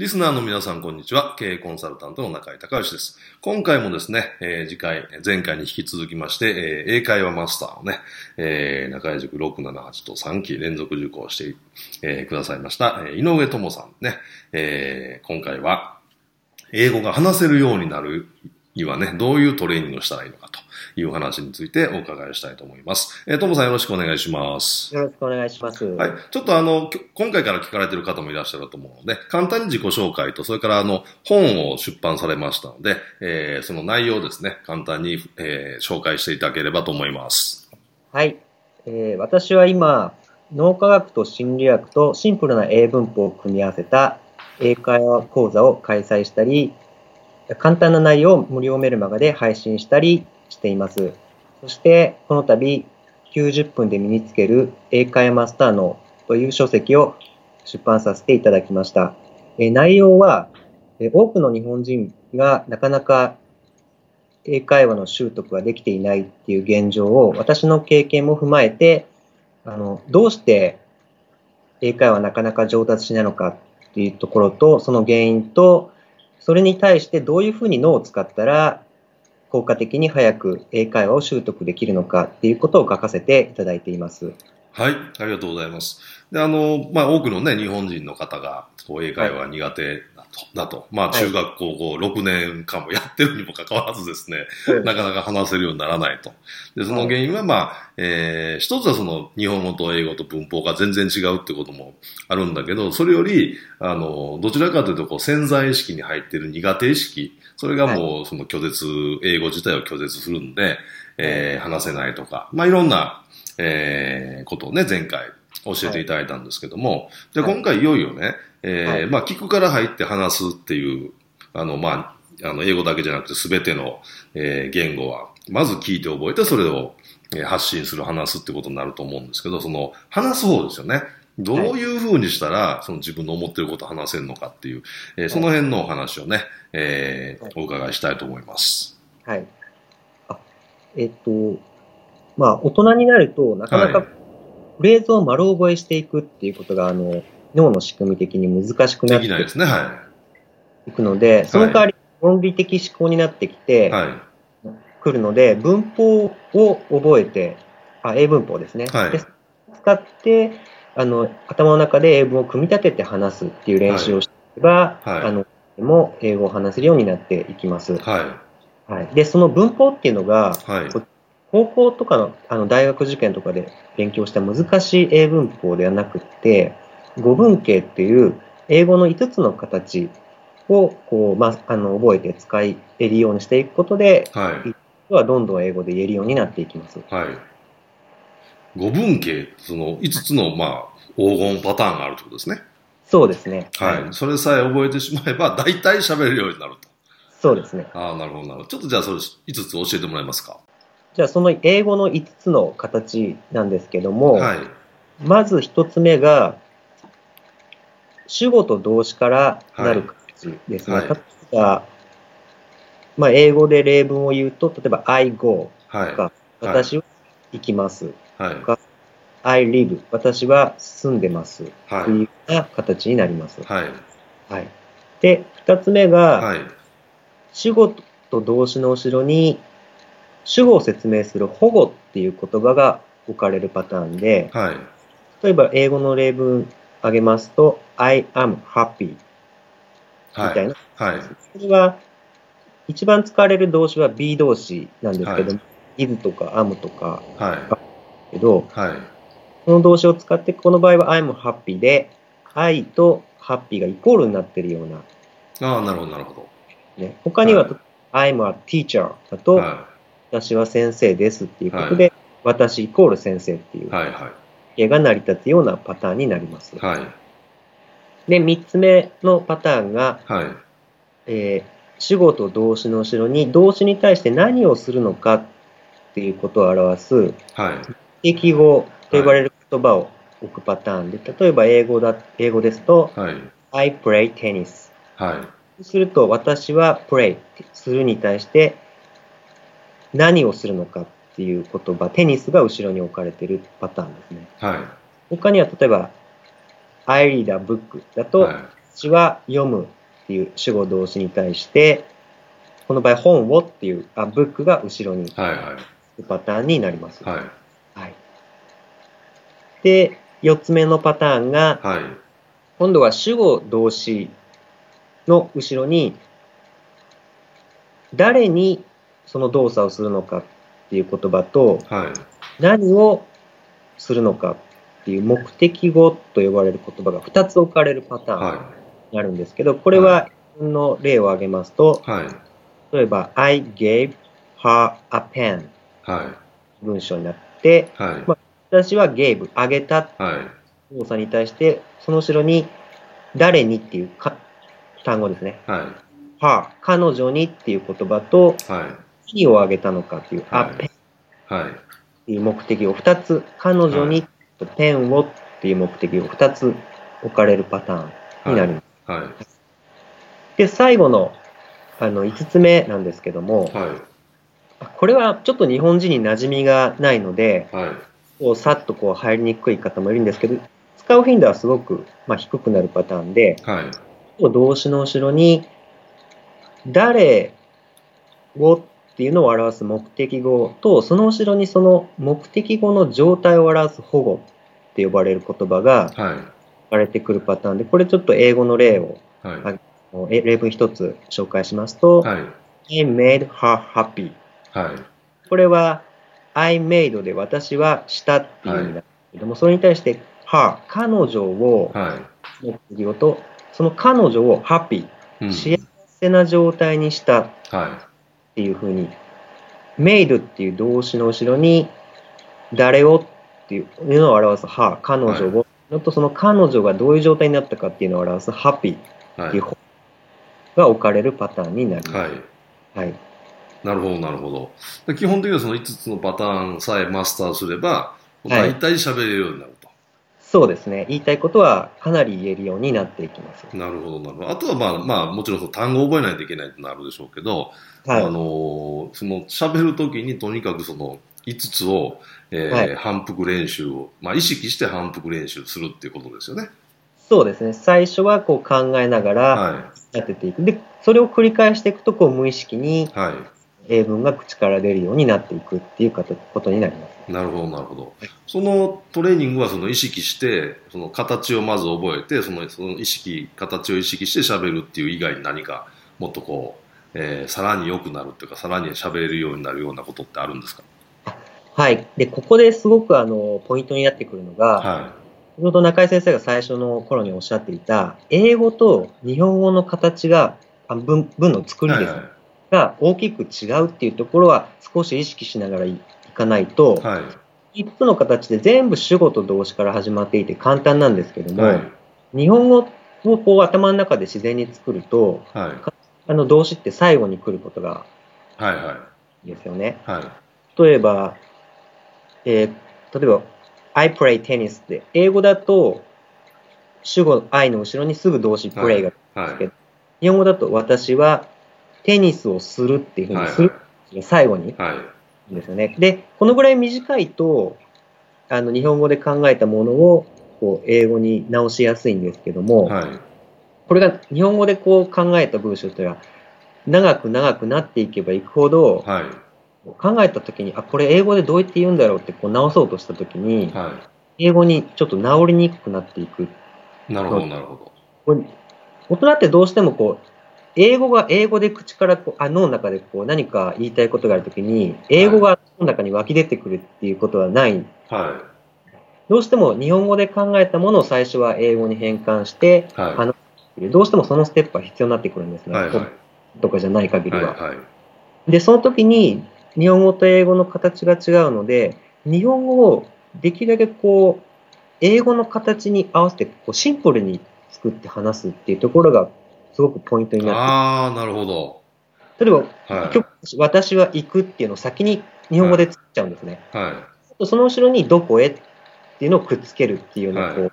リスナーの皆さん、こんにちは。経営コンサルタントの中井隆義です。今回もですね、えー、次回、前回に引き続きまして、えー、英会話マスターをね、えー、中井塾678と3期連続受講して、えー、くださいました、えー、井上智さんね、えー、今回は、英語が話せるようになるはね、どういうトレーニングをしたらいいのかという話についてお伺いしたいと思います。えー、ともさんよろしくお願いします。よろしくお願いします。はい。ちょっとあの、今回から聞かれている方もいらっしゃると思うので、簡単に自己紹介と、それからあの、本を出版されましたので、えー、その内容をですね、簡単に、えー、紹介していただければと思います。はい。えー、私は今、脳科学と心理学とシンプルな英文法を組み合わせた英会話講座を開催したり、簡単な内容を無料メルマガで配信したりしています。そして、この度、90分で身につける英会話マスターのという書籍を出版させていただきました。え内容は、え多くの日本人がなかなか英会話の習得ができていないっていう現状を私の経験も踏まえて、あの、どうして英会話なかなか上達しないのかっていうところと、その原因と、それに対してどういうふうに脳を使ったら効果的に早く英会話を習得できるのかっていうことを書かせていただいています。はい、ありがとうございます。で、あの、まあ、多くのね、日本人の方が、こう、英会話苦手だと、だと。まあ、中学高校6年間もやってるにもかかわらずですね、はい、なかなか話せるようにならないと。で、その原因は、まあ、えー、一つはその、日本語と英語と文法が全然違うってこともあるんだけど、それより、あの、どちらかというと、こう、潜在意識に入っている苦手意識、それがもう、その拒絶、英語自体を拒絶するんで、えー、話せないとか、まあ、いろんな、えー、ことをね、前回教えていただいたんですけども、じゃ今回いよいよね、えー、まあ、聞くから入って話すっていう、あの、まあ、あの、英語だけじゃなくて全ての、えー、言語は、まず聞いて覚えて、それを、えー、発信する、話すってことになると思うんですけど、その、話す方ですよね。どういうふうにしたら、その自分の思ってることを話せるのかっていう、えー、その辺のお話をね、えー、お伺いしたいと思います。はい。あ、えっと、まあ、大人になると、なかなか、フレーズを丸覚えしていくっていうことが、あの、脳の仕組み的に難しくなっていくので、その代わり論理的思考になってきて、くるので、文法を覚えて、あ、英文法ですね。はい、で使って、あの、頭の中で英文を組み立てて話すっていう練習をしていけば、はいはい、あの、も英語を話せるようになっていきます。はい。はい。で、その文法っていうのが、はい、高校とかのあの大学受験とかで勉強した難しい英文法ではなくて、語文形っていう英語の5つの形をこう、まあ、あの覚えて使えるようにしていくことで、はい、はどんどん英語で言えるようになっていきます。はい。語文形、その5つの、まあ、黄金パターンがあるということですね。そうですね。はい。それさえ覚えてしまえば、大体喋れるようになると。そうですね。ああ、なるほど、なるほど。ちょっとじゃあ、それ5つ教えてもらえますか？じゃあ、その英語の5つの形なんですけども、はい、まず1つ目が、主語と動詞からなる形ですね。はい、例えば、まあ、英語で例文を言うと、例えば、I go とか、はい、私は行きますとか、I live 私は住んでます、はい、というような形になります。はい。はい、で、二つ目が、はい、主語と動詞の後ろに主語を説明する保護っていう言葉が置かれるパターンで、はい、例えば英語の例文挙げますと、I am happy みたいな。はい。はい、それは、一番使われる動詞は be 動詞なんですけども、はい、is とか am とか、はい。けど、はい。この動詞を使って、この場合は I'm happy で、I とハッピーがイコールになってるような。ああ、なるほど、なるほど。ね、他には、は I'm a teacher だと、は私は先生ですっていうことで、私イコール先生っていうい。はい、は絵が成り立つようなパターンになります。い。はい。で、三つ目のパターンが、はい。えー主語と動詞の後ろに動詞に対して何をするのかっていうことを表すはい。適語と呼ばれる言葉を置くパターンで、例えば英語だ、英語ですと、はい。I play tennis。はい。すると、私は play するに対して何をするのかっていう言葉、テニスが後ろに置かれているパターンですね。はい。他には例えば、I read a book だと、はい。私は読むっていう主語動詞に対して、この場合本をっていう、あ、ブックが後ろにはい。はい。パターンになります。はい。で、四つ目のパターンが、はい。今度は主語動詞の後ろに、誰にその動作をするのかっていう言葉と、はい。何をするのかっていう目的語と呼ばれる言葉が2つ置かれるパターンはになるんですけど、これはの例を挙げますと、い。はい。例えば、I gave her a pen は文章になって、い。はい。ま私は gave あげたはい。動作に対して、その後ろに誰にっていうか単語ですね。はい。her 彼女にっていう言葉とはい。何をあげたのかっていう、はい a pen っはい。ていう目的を2つ、彼女にペンをっていう目的を2つ置かれるパターンになります。はい。で、最後のあの5つ目なんですけども、はい。これはちょっと日本人に馴染みがないので、はい。こうさっとこう入りにくい方もいるんですけど、使う頻度はすごく、まあ、低くなるパターンで、はい。動詞の後ろに、誰をっていうのを表す目的語と、その後ろにその目的語の状態を表す保護って呼ばれる言葉がはい。書かれてくるパターンで、これちょっと英語の例を、はい。え例文一つ紹介しますと、はい。I made her happy。はい。これは I made で私はしたっていう意味なんですけども、それに対して her、彼女をはい。目的語と、その彼女を happy、うん幸せな状態にしたっはていうふうに、made っていう動詞の後ろに、誰をっていうのを表す her、彼女を、のとその彼女がどういう状態になったかっていうのを表す happy い。はいっていう。が置かれるパターンになります。はい。はい。なるほど、なるほど。で基本的にはその5つのパターンさえマスターすれば、はい大体喋れるようになると。そうですね。言いたいことはかなり言えるようになっていきます。なるほど、なるほど。あとはまあ、まあ、もちろんその単語を覚えないといけないとなるでしょうけど、はい。あの、その喋るときにとにかくその5つを、えーはい反復練習を、まあ意識して反復練習するっていうことですよね。そうですね。最初はこう考えながらはやってていく。で、それを繰り返していくと、こう無意識にい。はい。英文が口から出るようになっていくっていうことになります。なるほど、なるほど。そのトレーニングはその意識して、その形をまず覚えて、そのその意識、形を意識して喋るっていう以外に何かもっとこう、えーさらに良くなるっていうか、さらに喋れるようになるようなことってあるんですか？はい。で、ここですごくあの、ポイントになってくるのが、は先ほど中井先生が最初の頃におっしゃっていた、英語と日本語の形が、あ文文の作い。りですね、はいはい。が大きく違うっていうところは少し意識しながらいいかないと、はい。5つの形で全部主語と動詞から始まっていて簡単なんですけども、はい。日本語をこう頭の中で自然に作ると、はい。あの動詞って最後に来ることがはい。はいですよね。い。はい。例えば、えー例えば、I play tennis って、英語だと、主語 I の後ろにすぐ動詞 play が、はい。日本語だと私はテニスをするっていうふうにする、最後にはい。ですよね。で、このぐらい短いと、あの、日本語で考えたものを、こう、英語に直しやすいんですけども、はい。これが日本語でこう考えた文章っていうのは、長く長くなっていけばいくほど、はい。考えたときに、あ、これ英語でどうやって言うんだろうってこう直そうとしたときに、は英語にちょっと直りにくくなっていく。い。なるほど、なるほど。大人ってどうしてもこう、英語が英語で口からこうあ脳の中でこう何か言いたいことがあるときに、英語が脳の中に湧き出てくるっていうことはない。はどうしても日本語で考えたものを最初は英語に変換してはい。どうしてもそのステップは必要になってくるんですね。はいはい。とかじゃない限りはいは。はい。で、その時に日本語と英語の形が違うので、日本語をできるだけこう、英語の形に合わせてこうシンプルに作って話すっていうところがすごくポイントになっああ、なるほど。て、例えば、はい。私は行くっていうのを先に日本語で作っちゃうんですね。はい。その後ろにどこへっていうのをくっつけるっていうのをは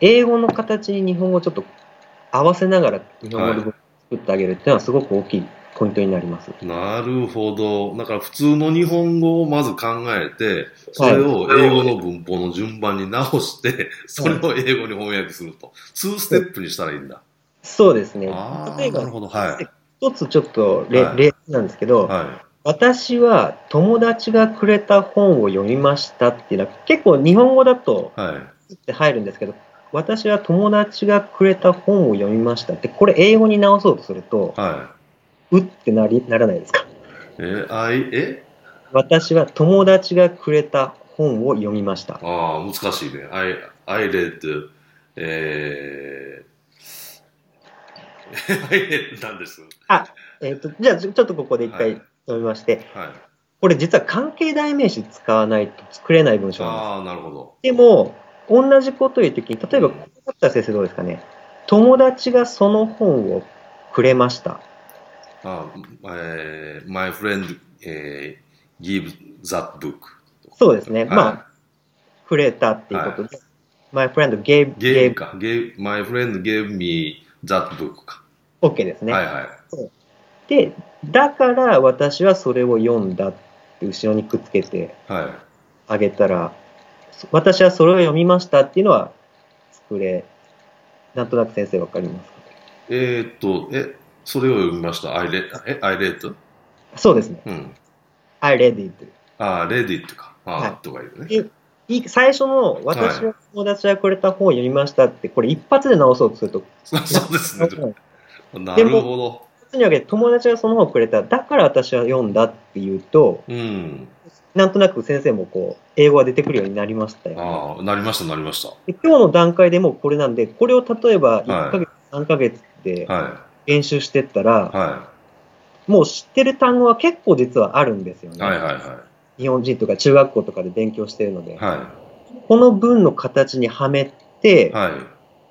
英語の形に日本語をちょっと合わせながら日本語で作ってあげるっていうのはすごく大きいポイントになります。なるほど。だから普通の日本語をまず考えて、それを英語の文法の順番に直して、それを英語に翻訳すると。2ステップにしたらいいんだ。そうですね。例えば。はい。一つちょっと例,、はい例なんですけど、は私は友達がくれた本を読みましたっていうのは結構日本語だとい。はい。って入るんですけど、私は友達がくれた本を読みましたって、これ英語に直そうとすると、はうってなりならないですか？い。え、あい、え？私は友達がくれた本を読みました。ああ、難しいね。I, I read, えなんです。えっ、と、じゃあちょっとここで一回はい読みまして、はい。これ実は関係代名詞使わないと作れない文章なんです。ああ、なるほど。でも、同じことを言うときに、例えば、こうだったら先生どうですかね。友達がその本をくれました。あえー、my friend、えー、give that book. そうですね。はいまあ、くれたっていうことで、my friend gave, gave gave, my friend gave me that book か。OK ですね。はいはい。で、だから私はそれを読んだって後ろにくっつけてはい。あげたら、そ私はそれを読みましたっていうのは作れ、なんとなく先生わかりますか？えーっと、え、それを読みました？I read, え、I read? そうですね。うん。I read it. ああ、read it か。ああ、はいとか言うね。最初の私は友達がくれた本を読みましたって、これ一発で直そうとすると、そうですね。一 なるほど。発にわけで友達がその本をくれた、だから私は読んだっていうと、うん。なんとなく先生もこう、英語が出てくるようになりましたよ、ね。ああ、なりました、なりましで今日の段階でもうこれなんで、これを例えば1ヶ月、3ヶ月でた。は練習してったら、い。はもう知ってる単語は結構実はあるんですよい。ね。はいはいは日本人とか中学校とかで勉強してるので、い。はこの文の形にはめて、い。はい。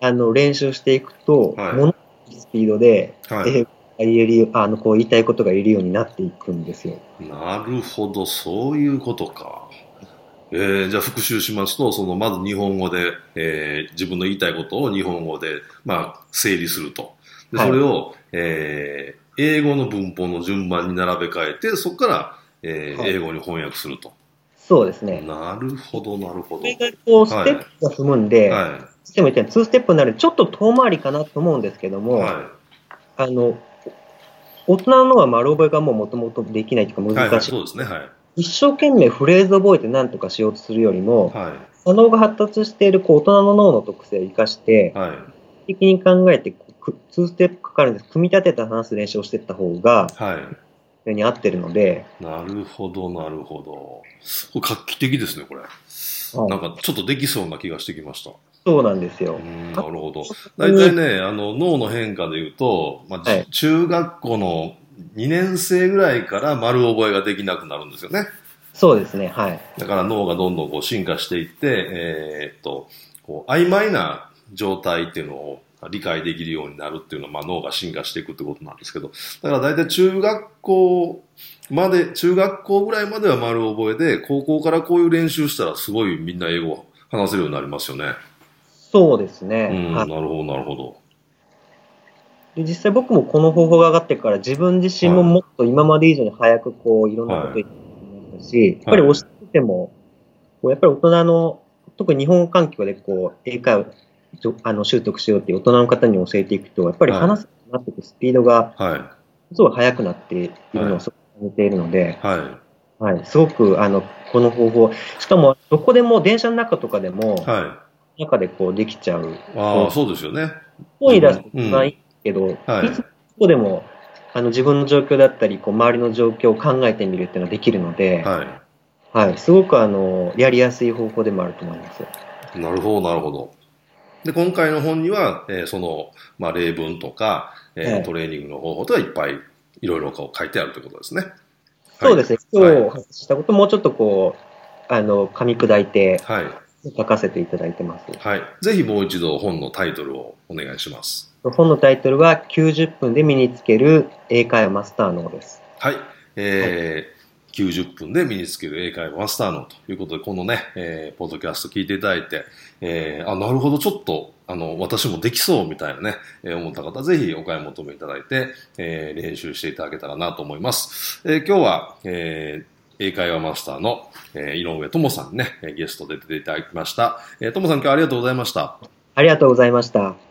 あの練習していくと、はいものすごいスピードで、はい。英語が言えるよあのこう言いたいことが言えるようになっていくんですよ。なるほど、そういうことか。えー、じゃあ復習しますと、その、まず日本語で、えー自分の言いたいことを日本語で、まあ、整理すると。で、はいそれを、えー英語の文法の順番に並べ替えて、そこから、えーはい英語に翻訳すると。そうですね。なるほど、なるほど。これがこう、ステップが踏むんで、はでも言ったように2ステップになるちょっと遠回りかなと思うんですけどい。も、はあの、大人のは丸覚えがもう元々できないというかい。はい、はい、難しい。そうですね。はい。一生懸命フレーズを覚えて何とかしようとするよりも、は左脳が発達しているこう大人の脳の特性を生かしてい。、はい。的に考えてこうく、2ステップかかるんです。組み立てた話す練習をしていった方が、はそれに合ってるので、い。なるほど、なるほど。これ画期的ですね、これ。なんか、ちょっとできそうな気がしてきました。そうなんですよう。ん、なるほど。大体ね、あの、脳の変化で言うと、まあ、じはい中学校の2年生ぐらいから丸覚えができなくなるんですよね。そうですね、はい。だから脳がどんどんこう進化していって、えーっと、こう曖昧な状態っていうのを理解できるようになるっていうのは、まあ、脳が進化していくってことなんですけど、だから大体中学校まで、中学校ぐらいまでは丸覚えで、高校からこういう練習したらすごいみんな英語話せるようになりますよね。そうですね。うん、はないるほど、なるほど。で実際僕もこの方法が上がってから自分自身ももっと今まで以上に早くこういろんなこと言ってましたし、やっぱり教えてても、やっぱり大人の、特に日本環境でこう英会話あの習得しようっていう大人の方に教えていくと、やっぱり話すなっていくスピードがはすごい速くなっているのをすごく感じているので、い。はい。はい、すごくあのこの方法、しかもどこでも電車の中とかでも、は中でこうできちゃう。い。ああ、そうですよね。声出すとうんないけど、はいいつどこでもあの自分の状況だったり、こう周りの状況を考えてみるっていうのができるので、はい。はい。すごくあの、やりやすい方法でもあると思います。なるほど、なるほど。で、今回の本には、えー、その、まあ、例文とか、えー、はい、トレーニングの方法とかいっぱいいろいろこう書いてあるということですね。そうですね。今日話したこと、もうちょっとこう、あの、噛み砕いて、はい。書かせていただいてます。はい。ぜひもう一度本のタイトルをお願いします。本のタイトルは90分で身につける英会話マスター脳です。はい。えー、はい90分で身につける英会話マスターのということで、このね、えー、ポッドキャスト聞いていただいて、えー、あ、なるほど、ちょっと、あの、私もできそうみたいなね、えー、思った方、ぜひお買い求めいただいて、えー、練習していただけたらなと思います。えー、今日は、えー、英会話マスターの、えー、井上智さんね、ゲストで出ていただきました。えー、智さん今日はありがとうございました。ありがとうございました。